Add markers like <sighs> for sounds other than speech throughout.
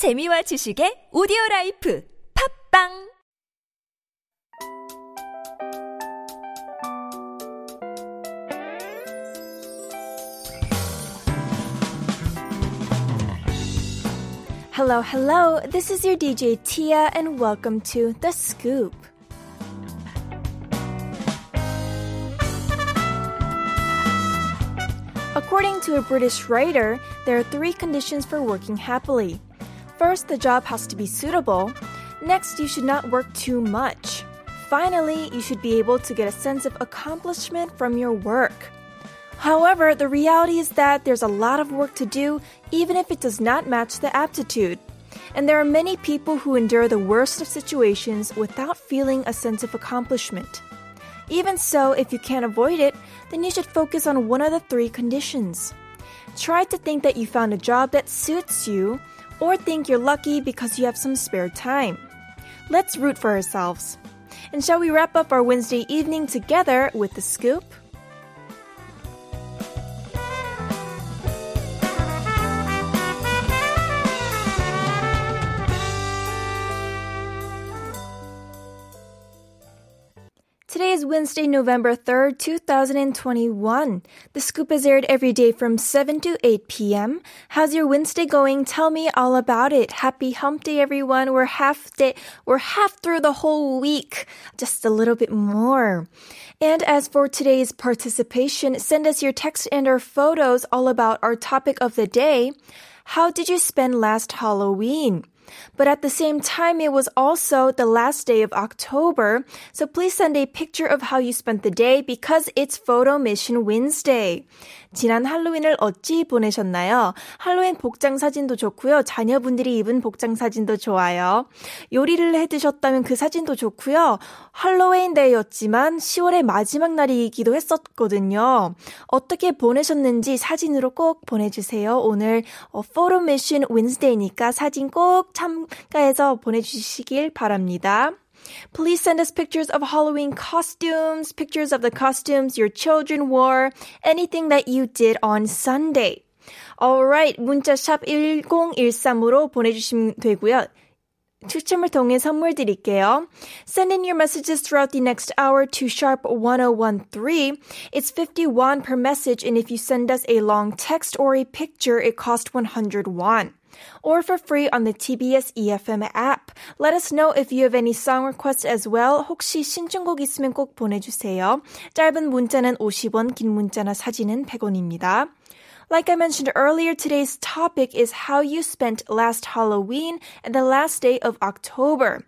재미와 지식의 오디오 라이프 팝빵 Hello, hello. This is your DJ Tia and welcome to The Scoop. According to a British writer, there are three conditions for working happily. First, the job has to be suitable. Next, you should not work too much. Finally, you should be able to get a sense of accomplishment from your work. However, the reality is that there's a lot of work to do even if it does not match the aptitude. And there are many people who endure the worst of situations without feeling a sense of accomplishment. Even so, if you can't avoid it, then you should focus on one of the three conditions. Try to think that you found a job that suits you, or think you're lucky because you have some spare time. Let's root for ourselves. And shall we wrap up our Wednesday evening together with the scoop? Today is Wednesday, November 3rd, 2021. The scoop is aired every day from 7 to 8 p.m. How's your Wednesday going? Tell me all about it. Happy hump day, everyone. We're half day, we're half through the whole week. Just a little bit more. And as for today's participation, send us your text and our photos all about our topic of the day. How did you spend last Halloween? But at the same time, it was also the last day of October. So please send a picture of how you spent the day because it's Photo Mission Wednesday. 지난 할로윈을 어찌 보내셨나요? 할로윈 복장 사진도 좋고요. 자녀분들이 입은 복장 사진도 좋아요. 요리를 해 드셨다면 그 사진도 좋고요. 할로윈 데이였지만 10월의 마지막 날이기도 했었거든요. 어떻게 보내셨는지 사진으로 꼭 보내주세요. 오늘 어, 윈스데이니까 사진 꼭 참가해서 보내주시길 바랍니다. Please send us pictures of Halloween costumes, pictures of the costumes your children wore, anything that you did on Sunday. Alright, 문자 샵 1013으로 보내주시면 되고요. 추첨을 통해 선물 드릴게요. Send in your messages throughout the next hour to sharp 1013. It's 51 per message and if you send us a long text or a picture, it costs 100 won or for free on the TBS EFM app. Let us know if you have any song requests as well. 혹시 신청곡 있으면 꼭 보내주세요. 짧은 문자는 50원, 긴 문자나 사진은 100원입니다. Like I mentioned earlier, today's topic is how you spent last Halloween and the last day of October.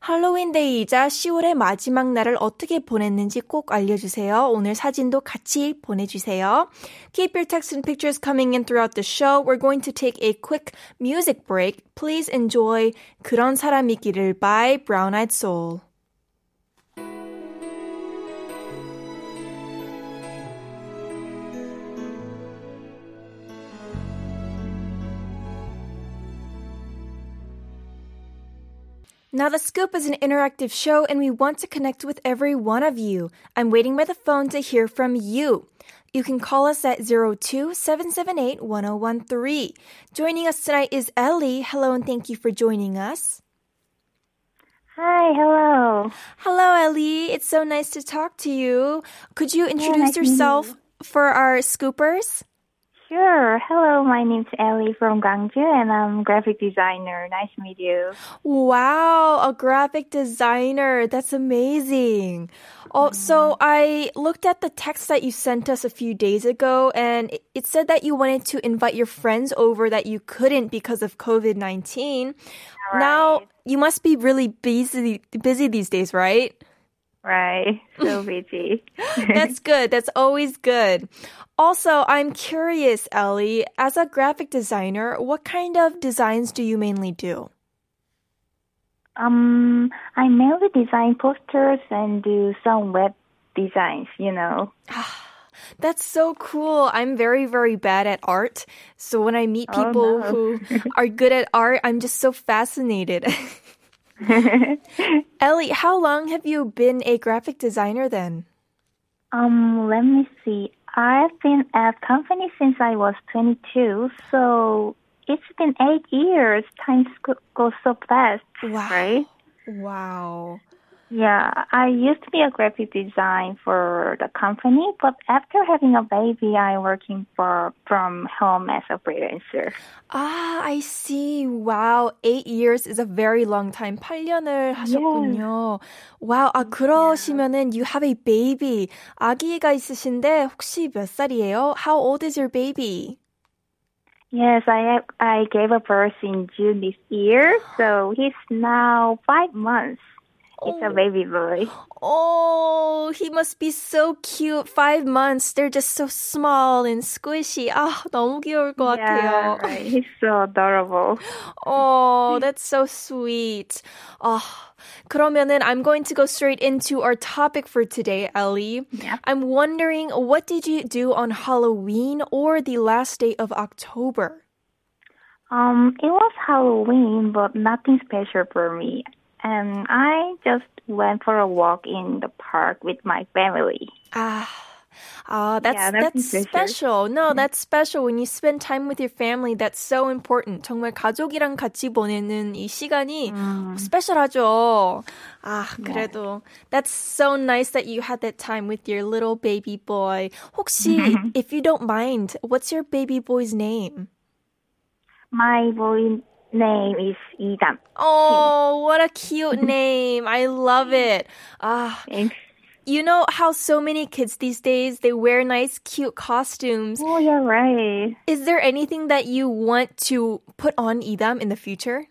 할로윈 데이이자 10월의 마지막 날을 어떻게 보냈는지 꼭 알려주세요. 오늘 사진도 같이 보내주세요. Keep your texts and pictures coming in throughout the show. We're going to take a quick music break. Please enjoy 그런 사람이기를 by Brown Eyed Soul. Now, The Scoop is an interactive show and we want to connect with every one of you. I'm waiting by the phone to hear from you. You can call us at 02-778-1013. Joining us tonight is Ellie. Hello and thank you for joining us. Hi, hello. Hello, Ellie. It's so nice to talk to you. Could you introduce nice yourself you. for our scoopers? Sure. Hello, my name's Ellie from Gwangju and I'm a graphic designer. Nice to meet you. Wow, a graphic designer. That's amazing. Oh, so mm-hmm. I looked at the text that you sent us a few days ago and it- said that you wanted to invite your friends over that you couldn't because of COVID-19. Now, you must be really busy busy these days, right? Right. So <laughs> busy. That's good. That's always good. Also, I'm curious, Ellie, as a graphic designer, what kind of designs do you mainly do? um, I mainly design posters and do some web designs, you know. <sighs> That's so cool. I'm very, very bad at art. So when I meet Oh, people no. who <laughs> are good at art, I'm just so fascinated. <laughs> <laughs> Ellie, how long have you been a graphic designer then? um, let me see. I've been at company since I was 22, so it's been eight years. Time goes so fast, Wow. right? Wow. Yeah, I used to be a graphic design for the company, but after having a baby, I'm working for from home as a freelancer. Ah, I see. Wow. Eight years is a very long time. 8년을 하셨군요. Wow. 아, 그러시면은 you have a baby. 아기가 있으신데 혹시 몇 살이에요? How old is your baby? Yes, I I gave a birth in June this year, so he's now five months. It's a baby boy. Oh, he must be so cute. Five months. They're just so small and squishy. 아, 너무 귀여울 것 Yeah, 같아요. right. He's so adorable. Oh, that's so sweet. Oh, 그러면은 I'm going to go straight into our topic for today, Ellie. Yeah. I'm wondering, what did you do on Halloween or the last day of October? Um, it was Halloween, but nothing special for me. And I just went for a walk in the park with my family. Ah, ah, that's Yeah, that's nothing special. special. No, that's special when you spend time with your family. That's so important. 정말 가족이랑 같이 보내는 이 시간이 스페셜하죠. 아, 그래도 that's so nice that you had that time with your little baby boy. 혹시 if you don't mind, what's your baby boy's name? My boy name is Idam. Oh, what a cute <laughs> name. I love it. Ah. Thanks. You know how so many kids these days they wear nice cute costumes. Oh, you're right. Is there anything that you want to put on Idam in the future?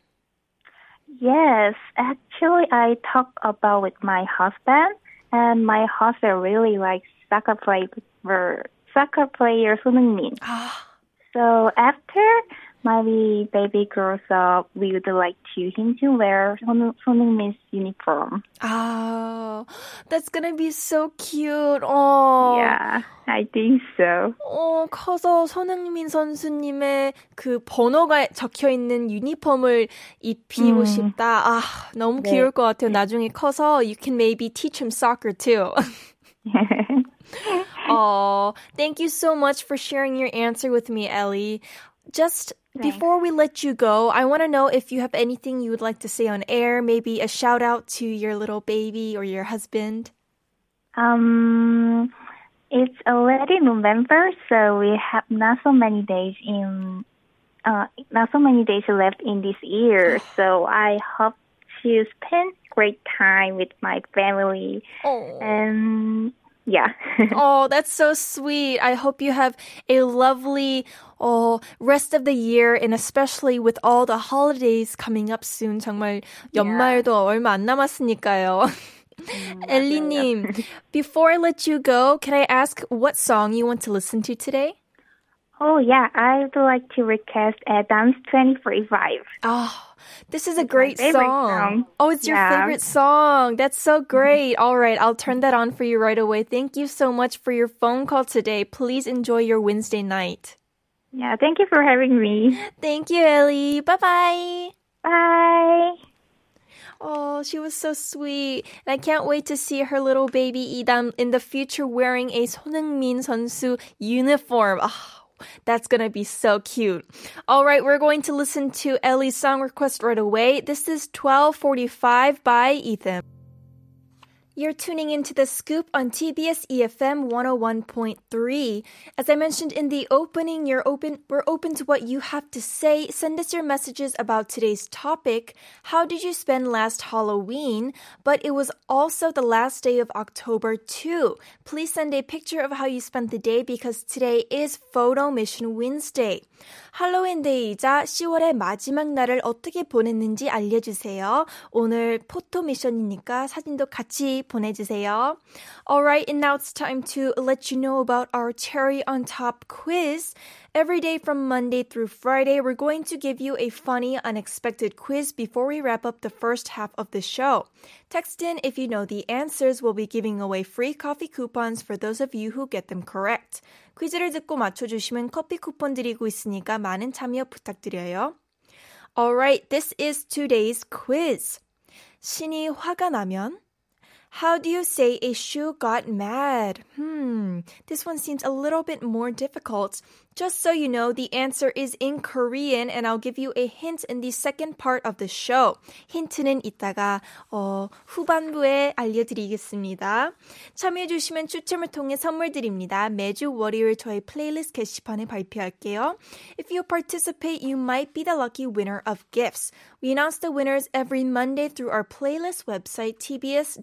Yes, actually I talked about with my husband and my husband really likes soccer player soccer player Min. Ah. so after my baby grows up, we would like to him to wear 손- 손흥민's uniform. oh, that's gonna be so cute. Oh, Yeah, I think so. 어, 커서 손흥민 선수님의 그 번호가 적혀 있는 유니폼을 입히고 음. 싶다. 아, 너무 네. 귀여울 것 같아요. 나중에 커서 you can maybe teach him soccer too. <laughs> <laughs> Oh, thank you so much for sharing your answer with me, Ellie. Just before we let you go, I want to know if you have anything you would like to say on air, maybe a shout out to your little baby or your husband. um, it's already November, so we have not so many days in, uh, not so many days left in this year. <sighs> So I hope to spend great time with my family, Oh. and yeah. <laughs> Oh, that's so sweet. I hope you have a lovely oh, rest of the year and especially with all the holidays coming up soon. 정말 연말도 얼마 안 남았으니까요. 엘리님, before I let you go, can I ask what song you want to listen to today? Oh, yeah, I'd like to request Adam's 2045. Oh, this is a it's great song. song. Oh, it's yeah. your favorite song. That's so <laughs> great. All right, I'll turn that on for you right away. Thank you so much for your phone call today. Please enjoy your Wednesday night. Yeah, thank you for having me. <laughs> Thank you, Ellie. Bye bye. Bye. Oh, she was so sweet. And I can't wait to see her little baby Idam in the future wearing a Son Heung-min 선수 uniform. Oh, that's gonna be so cute. All right, we're going to listen to Ellie's song request right away. This is 1245 by Ethan. You're tuning into the scoop on TBS EFM 101.3. As I mentioned in the opening, you're open we're open to what you have to say. Send us your messages about today's topic. How did you spend last Halloween? But it was also the last day of October too. Please send a picture of how you spent the day because today is Photo Mission Wednesday. 할로윈 데이이자 10월의 마지막 날을 어떻게 보냈는지 알려주세요. 오늘 포토 미션이니까 사진도 같이 보내주세요. Alright, and now it's time to let you know about our cherry on top quiz. Every day from Monday through Friday, we're going to give you a funny, unexpected quiz before we wrap up the first half of the show. Text in if you know the answers. We'll be giving away free coffee coupons for those of you who get them correct. 퀴즈를 듣고 맞춰주시면 커피 쿠폰 드리고 있으니까 많은 참여 부탁드려요. Alright, this is today's quiz. 신이 화가 나면 how do you say a shoe got mad? Hmm, this one seems a little bit more difficult. Just so you know, the answer is in Korean and I'll give you a hint in the second part of the show. 힌트는 이따가 어, 후반부에 알려드리겠습니다. 참여해주시면 추첨을 통해 선물 드립니다. 매주 월요일 저희 플레이리스트 게시판에 발표할게요. If you participate, you might be the lucky winner of gifts. We announce the winners every Monday through our playlist website tbs.seoul.kr.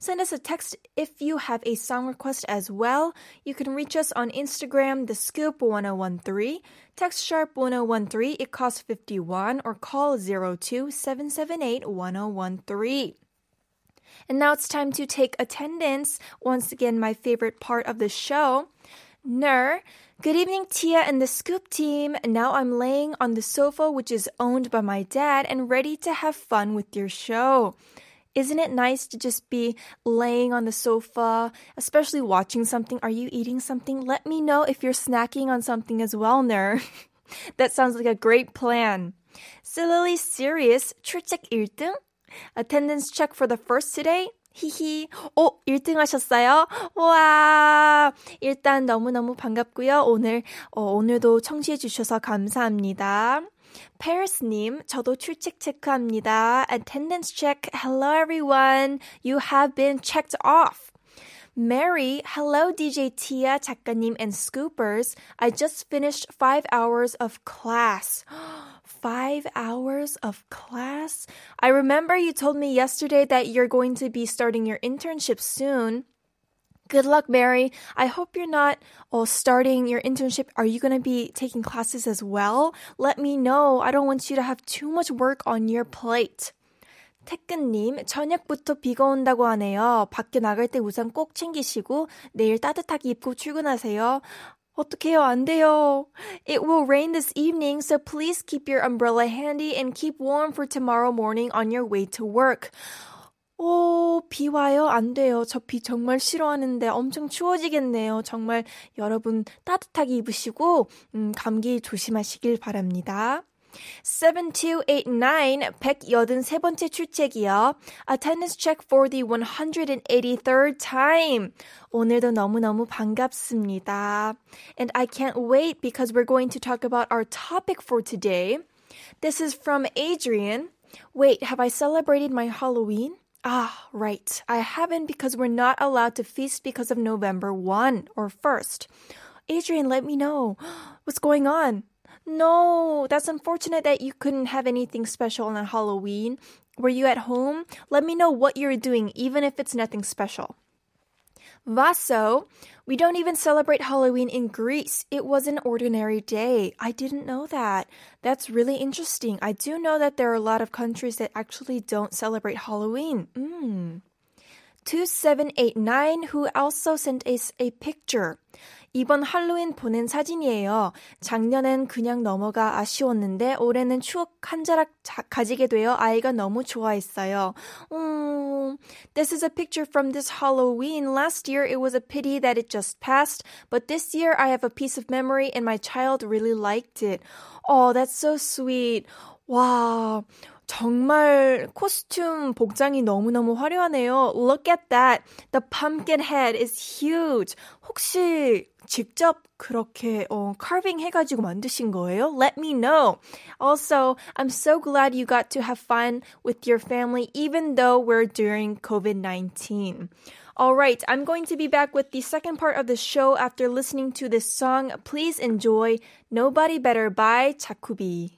Send us a text if you have a song request as well. You can reach us on Instagram the Scoop 1013, text sharp 1013. It costs 51 or call 02 778 1013. And now it's time to take attendance. Once again, my favorite part of the show. Ner. Good evening, Tia and the Scoop team. Now I'm laying on the sofa, which is owned by my dad, and ready to have fun with your show. Isn't it nice to just be laying on the sofa, especially watching something? Are you eating something? Let me know if you're snacking on something as well, Ner. <laughs> that sounds like a great plan. Sillily serious, 출첵 1등? Attendance check for the first today? 히히. 오, 1등 하셨어요? 와. 일단 너무너무 반갑고요. 오늘, 어, 오늘도 청취해 주셔서 감사합니다. Paris님, 저도 출첵 체크합니다. Attendance check. Hello everyone. You have been checked off. Mary, hello DJ Tia, 작가님 and scoopers. I just finished five hours of class. <gasps> five hours of class? I remember you told me yesterday that you're going to be starting your internship soon. Good luck, Mary. I hope you're not oh, starting your internship. Are you going to be taking classes as well? Let me know. I don't want you to have too much work on your plate. 태근님, 저녁부터 비가 온다고 하네요. 밖에 나갈 때 우산 꼭 챙기시고 내일 따뜻하게 입고 출근하세요. 어떡해요? 안 돼요. It will rain this evening, so please keep your umbrella handy and keep warm for tomorrow morning on your way to work. 오, 비 와요? 안 돼요. 저 비 정말 싫어하는데 엄청 추워지겠네요. 정말 여러분 따뜻하게 입으시고, 음, 감기 조심하시길 바랍니다. 7289 183번째 출첵이요. Attendance check for the 183rd time. 오늘도 너무너무 반갑습니다. And I can't wait because we're going to talk about our topic for today. This is from Adrian. Wait, have I celebrated my Halloween? Ah, right. I haven't because we're not allowed to feast because of November 1 or 1st. Adrian, let me know. <gasps> What's going on? No, that's unfortunate that you couldn't have anything special on Halloween. Were you at home? Let me know what you're doing, even if it's nothing special. Vaso, we don't even celebrate Halloween in Greece. It was an ordinary day. I didn't know that. That's really interesting. I do know that there are a lot of countries that actually don't celebrate Halloween. Mm. 2789 who also sent us a picture. 이번 할로윈 보낸 사진이에요. 작년엔 그냥 넘어가 아쉬웠는데 올해는 추억 한 자락 가지게 되어 아이가 너무 좋아했어요. 음, this is a picture from this Halloween. Last year it was a pity that it just passed, but this year I have a piece of memory and my child really liked it. Oh, that's so sweet. 와. 정말 코스튬 복장이 너무너무 화려하네요. Look at that. The pumpkin head is huge. 혹시 직접 그렇게 어, carving 해가지고 만드신 거예요? Let me know. Also, I'm so glad you got to have fun with your family even though we're during COVID-19. All right, I'm going to be back with the second part of the show after listening to this song. Please enjoy Nobody Better by Jakubi.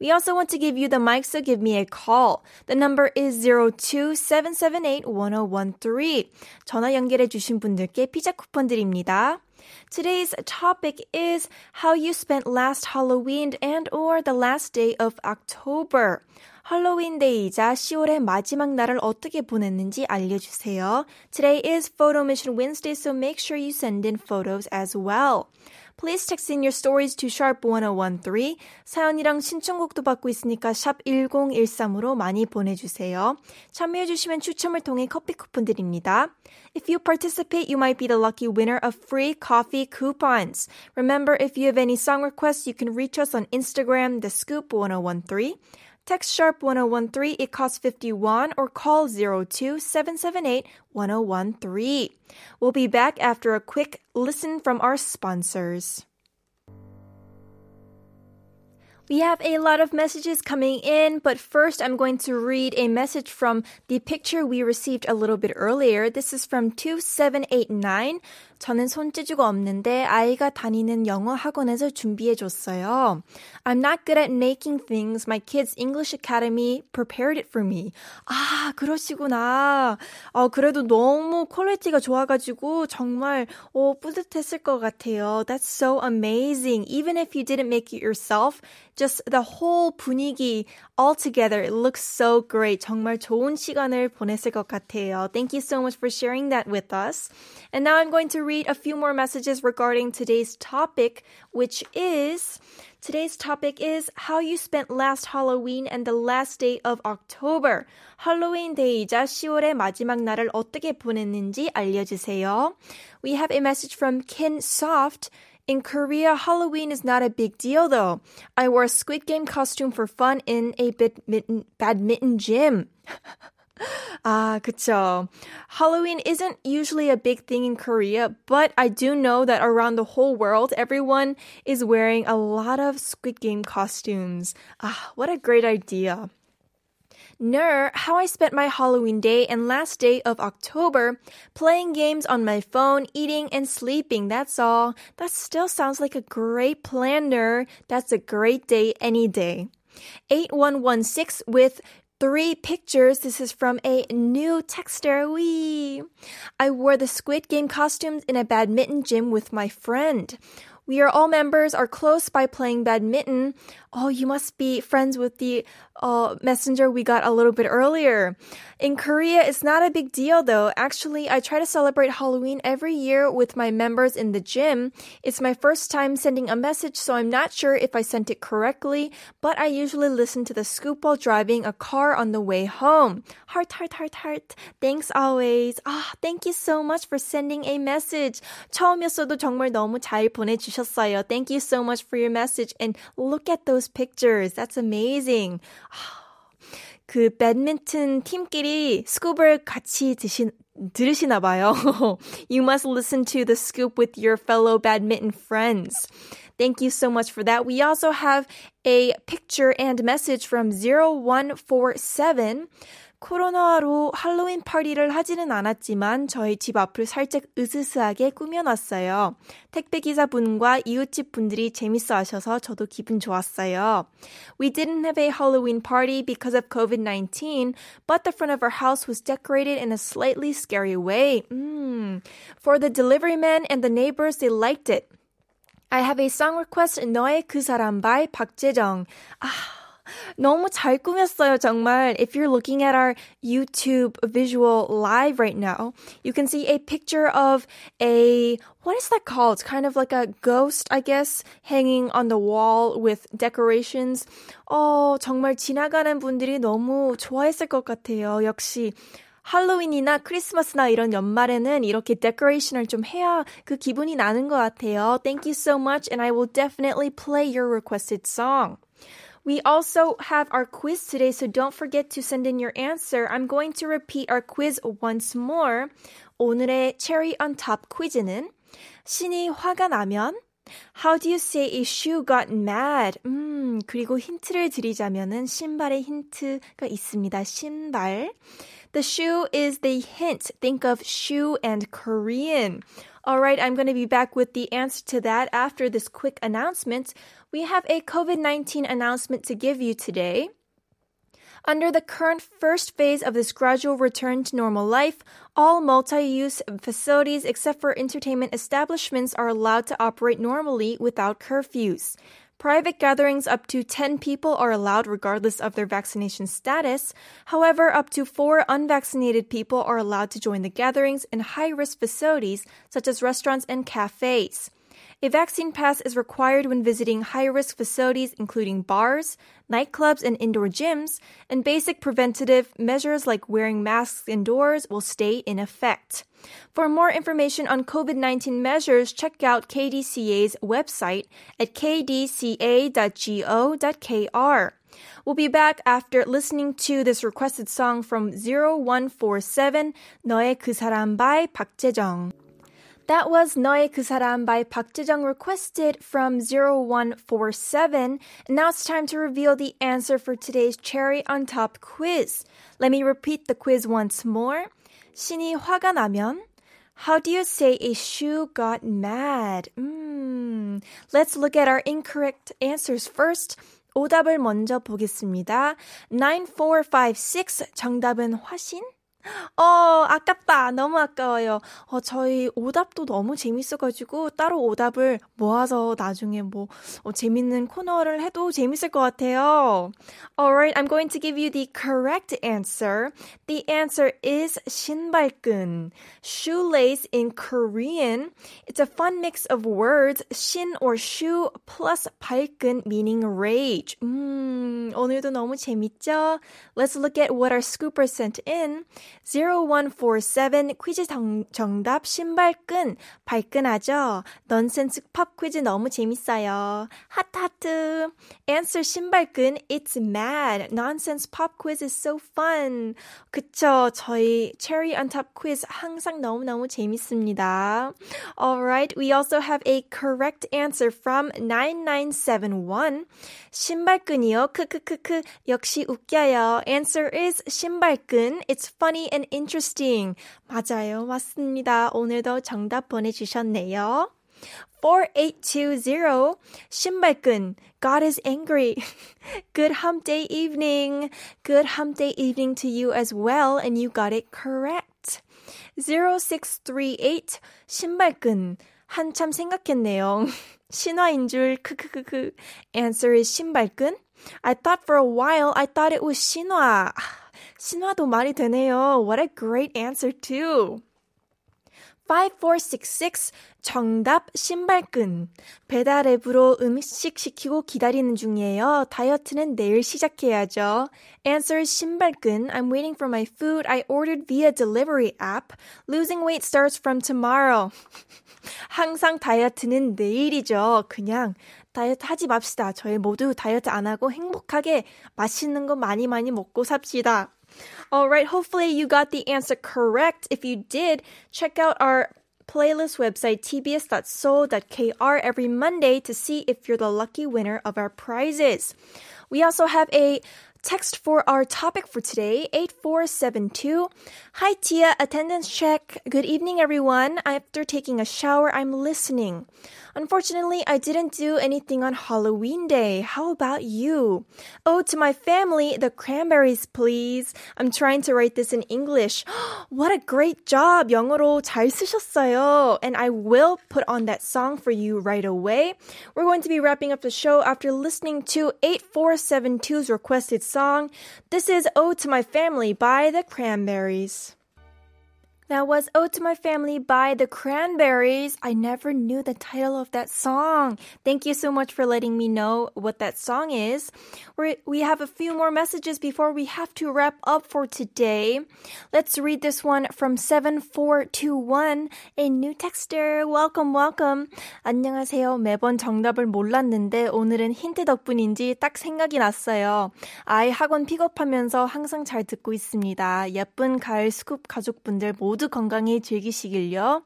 We also want to give you the mic, so give me a call. The number is 027781013. 전화 연결해 주신 분들께 피자 쿠폰 드립니다. Today's topic is how you spent last Halloween and or the last day of October. 할로윈 데이이자 10월의 마지막 날을 어떻게 보냈는지 알려주세요. Today is Photo Mission Wednesday, so make sure you send in photos as well. Please text in your stories to sharp1013. 사연이랑 신청곡도 받고 있으니까 샵 1013으로 많이 보내주세요. 참여해주시면 추첨을 통해 커피 쿠폰 드립니다. If you participate, you might be the lucky winner of free coffee coupons. Remember, if you have any song requests, you can reach us on Instagram, the scoop 1013. Text sharp 1013, it costs 51, or call 02 778 1013. We'll be back after a quick listen from our sponsors. We have a lot of messages coming in, but first I'm going to read a message from the picture we received a little bit earlier. This is from 2789. 저는 손재주가 없는데 아이가 다니는 영어 학원에서 준비해 줬어요. I'm not good at making things. My kids' English Academy prepared it for me. 아, 그러시구나. 어, 그래도 너무 퀄리티가 좋아가지고 정말 어, 뿌듯했을 것 같아요. That's so amazing. Even if you didn't make it yourself, just the whole 분위기 all together, it looks so great. 정말 좋은 시간을 보냈을 것 같아요. Thank you so much for sharing that with us. And now I'm going to read a few more messages regarding today's topic, which is Today's topic is how you spent last Halloween and the last day of October. 할로윈 데이이자 10월의 마지막 날을 어떻게 보냈는지 알려주세요. We have a message from Ken Soft. In Korea, Halloween is not a big deal though. I wore a Squid Game costume for fun in a badminton, badminton gym. <laughs> Ah, 그쵸. Halloween isn't usually a big thing in Korea, but I do know that around the whole world, everyone is wearing a lot of Squid Game costumes. Ah, what a great idea. Ner, how I spent my Halloween day and last day of October playing games on my phone, eating and sleeping. That's all. That still sounds like a great plan, Ner. That's a great day any day. 8116 with three pictures. This is from a new texter. Wee. I wore the Squid Game costumes in a badminton gym with my friend. We are all members, are close by playing badminton. Oh, you must be friends with the uh, messenger we got a little bit earlier. In Korea, it's not a big deal though. Actually, I try to celebrate Halloween every year with my members in the gym. It's my first time sending a message, so I'm not sure if I sent it correctly, but I usually listen to the scoop while driving a car on the way home. Heart, heart, heart, heart. Thanks always. Ah, thank you so much for sending a message. 처음이었어도 정말 너무 잘 보내주셨어요. Thank you so much for your message. And look at those pictures. That's amazing. <sighs> 그 배드민턴 팀끼리 스쿱을 같이 드신 들으시나 봐요. <laughs> you must listen to the scoop with your fellow badminton friends. Thank you so much for that. We also have a picture and message from 0147. 코로나로 할로윈 파티를 하지는 않았지만 저희 집 앞을 살짝 으스스하게 꾸며놨어요. 택배기사분과 이웃집 분들이 재밌어 하셔서 저도 기분 좋았어요. We didn't have a Halloween party because of COVID-19, but the front of our house was decorated in a slightly scary way. Mm. For the delivery men and the neighbors, they liked it. I have a song request, 너의 그 사람 by 박재정. 아, 너무 잘 꾸몄어요, 정말. If you're looking at our YouTube visual live right now, you can see a picture of a, what is that called? Kind of like a ghost, I guess, hanging on the wall with decorations. 어, 정말 지나가는 분들이 너무 좋아했을 것 같아요. 역시. 할로윈이나 크리스마스나 이런 연말에는 이렇게 데코레이션을 좀 해야 그 기분이 나는 것 같아요. Thank you so much and I will definitely play your requested song. We also have our quiz today, so don't forget to send in your answer. I'm going to repeat our quiz once more. 오늘의 cherry on top 퀴즈는 신이 화가 나면 How do you say a shoe got mad? 음, 그리고 힌트를 드리자면은 신발의 힌트가 있습니다. 신발. The shoe is the hint. Think of shoe and Korean. All right, I'm going to be back with the answer to that after this quick announcement. We have a COVID 19 announcement to give you today. Under the current first phase of this gradual return to normal life, all multi use facilities except for entertainment establishments are allowed to operate normally without curfews. Private gatherings up to 10 people are allowed regardless of their vaccination status. However, up to four unvaccinated people are allowed to join the gatherings in high risk facilities such as restaurants and cafes. A vaccine pass is required when visiting high risk facilities, including bars, nightclubs, and indoor gyms, and basic preventative measures like wearing masks indoors will stay in effect. For more information on COVID 19 measures, check out KDCA's website at kdca.go.kr. We'll be back after listening to this requested song from 0147, 너의 그 사람 by 박재정. That was 너의 그 사람 by Park Jae-jung requested from 0147. And now it's time to reveal the answer for today's cherry on top quiz. Let me repeat the quiz once more. 신이 화가 나면 How do you say a shoe got mad? Mm. Let's look at our incorrect answers first. 오답을 먼저 보겠습니다. 9456 정답은 화신? 어, 아깝다. 너무 아까워요. 어, 저희 오답도 너무 재밌어가지고 따로 오답을 모아서 나중에 뭐 어, 재밌는 코너를 해도 재밌을 것 같아요. Alright, I'm going to give you the correct answer. The answer is 신발끈. Shoelace in Korean. It's a fun mix of words. 신 or shoe plus 발끈 meaning rage. 음, 오늘도 너무 재밌죠? Let's look at what our scoopers sent in. 0147 퀴즈 정, 정답 신발끈 발끈하죠? 넌센스 팝 퀴즈 너무 재밌어요. 하트 하트. Answer 신발끈 It's mad. Nonsense pop quiz is so fun. 그쵸? 저희 Cherry on Top quiz 항상 너무너무 재밌습니다. Alright, we also have a correct answer from 9971. 신발끈이요. 크크크크. 역시 웃겨요. Answer is 신발끈. It's funny and interesting. 맞아요. 맞습니다. 오늘도 정답 보내주셨네요. 4820 신발끈 God is angry. <laughs> Good hump day evening. Good hump day evening to you as well and you got it correct. 0638 신발끈 한참 생각했네요. <laughs> 신화인 줄 크크크크. Answer is 신발끈. I thought for a while I thought it was 신화. 신화도 말이 되네요. What a great answer too. 5466 정답 신발끈. 배달 앱으로 음식 시키고 기다리는 중이에요. 다이어트는 내일 시작해야죠. Answer 신발끈. I'm waiting for my food. I ordered via delivery app. Losing weight starts from tomorrow. <laughs> 항상 다이어트는 내일이죠. 그냥 다이어트 하지 맙시다. 저희 모두 다이어트 안 하고 행복하게 맛있는 거 많이 많이 먹고 삽시다. All right, hopefully you got the answer correct. If you did, check out our playlist website tbs.so.kr every Monday to see if you're the lucky winner of our prizes. We also have a text for our topic for today 8472. Hi Tia, attendance check. Good evening everyone. After taking a shower, I'm listening. Unfortunately, I didn't do anything on Halloween day. How about you? Oh, to my family, the cranberries, please. I'm trying to write this in English. <gasps> what a great job. 영어로 잘 쓰셨어요. And I will put on that song for you right away. We're going to be wrapping up the show after listening to 8472's requested song. This is Ode to My Family by the Cranberries. That was Ode to My Family by the Cranberries. I never knew the title of that song. Thank you so much for letting me know what that song is. We're, we have a few more messages before we have to wrap up for today. Let's read this one from 7421, a new texter. Welcome, welcome. 안녕하세요. 매번 정답을 몰랐는데 오늘은 힌트 덕분인지 딱 생각이 났어요. 아이 학원 픽업하면서 항상 잘 듣고 있습니다. 예쁜 가을 스쿱 가족분들 모두 모두 건강히 즐기시길요.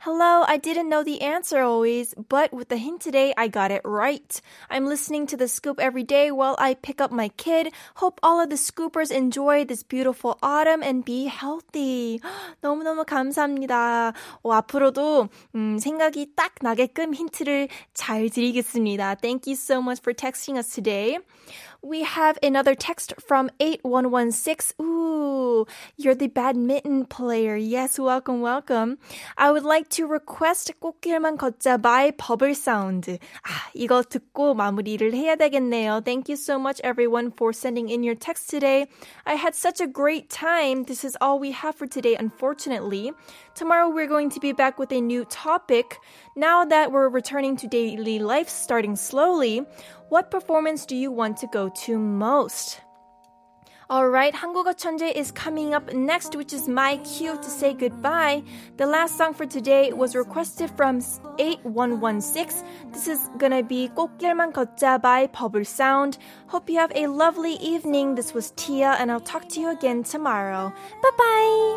Hello, I didn't know the answer always, but with the hint today, I got it right. I'm listening to the scoop every day while I pick up my kid. Hope all of the scoopers enjoy this beautiful autumn and be healthy. <gasps> 너무너무 감사합니다. 어, 앞으로도 음, 생각이 딱 나게끔 힌트를 잘 드리겠습니다. Thank you so much for texting us today. We have another text from 8116. Ooh, you're the badminton player. Yes, welcome, welcome. I would like to request 꽃길만 걷자 by bubble sound. 아, 이거 듣고 마무리를 해야 되겠네요. Thank you so much everyone for sending in your text today. I had such a great time. This is all we have for today, unfortunately. Tomorrow we're going to be back with a new topic. Now that we're returning to daily life starting slowly, what performance do you want to go to most? Alright, 한국어 천재 is coming up next, which is my cue to say goodbye. The last song for today was requested from 8116. This is gonna be 꽃길만 걷자 by Bubble Sound. Hope you have a lovely evening. This was Tia, and I'll talk to you again tomorrow. Bye bye!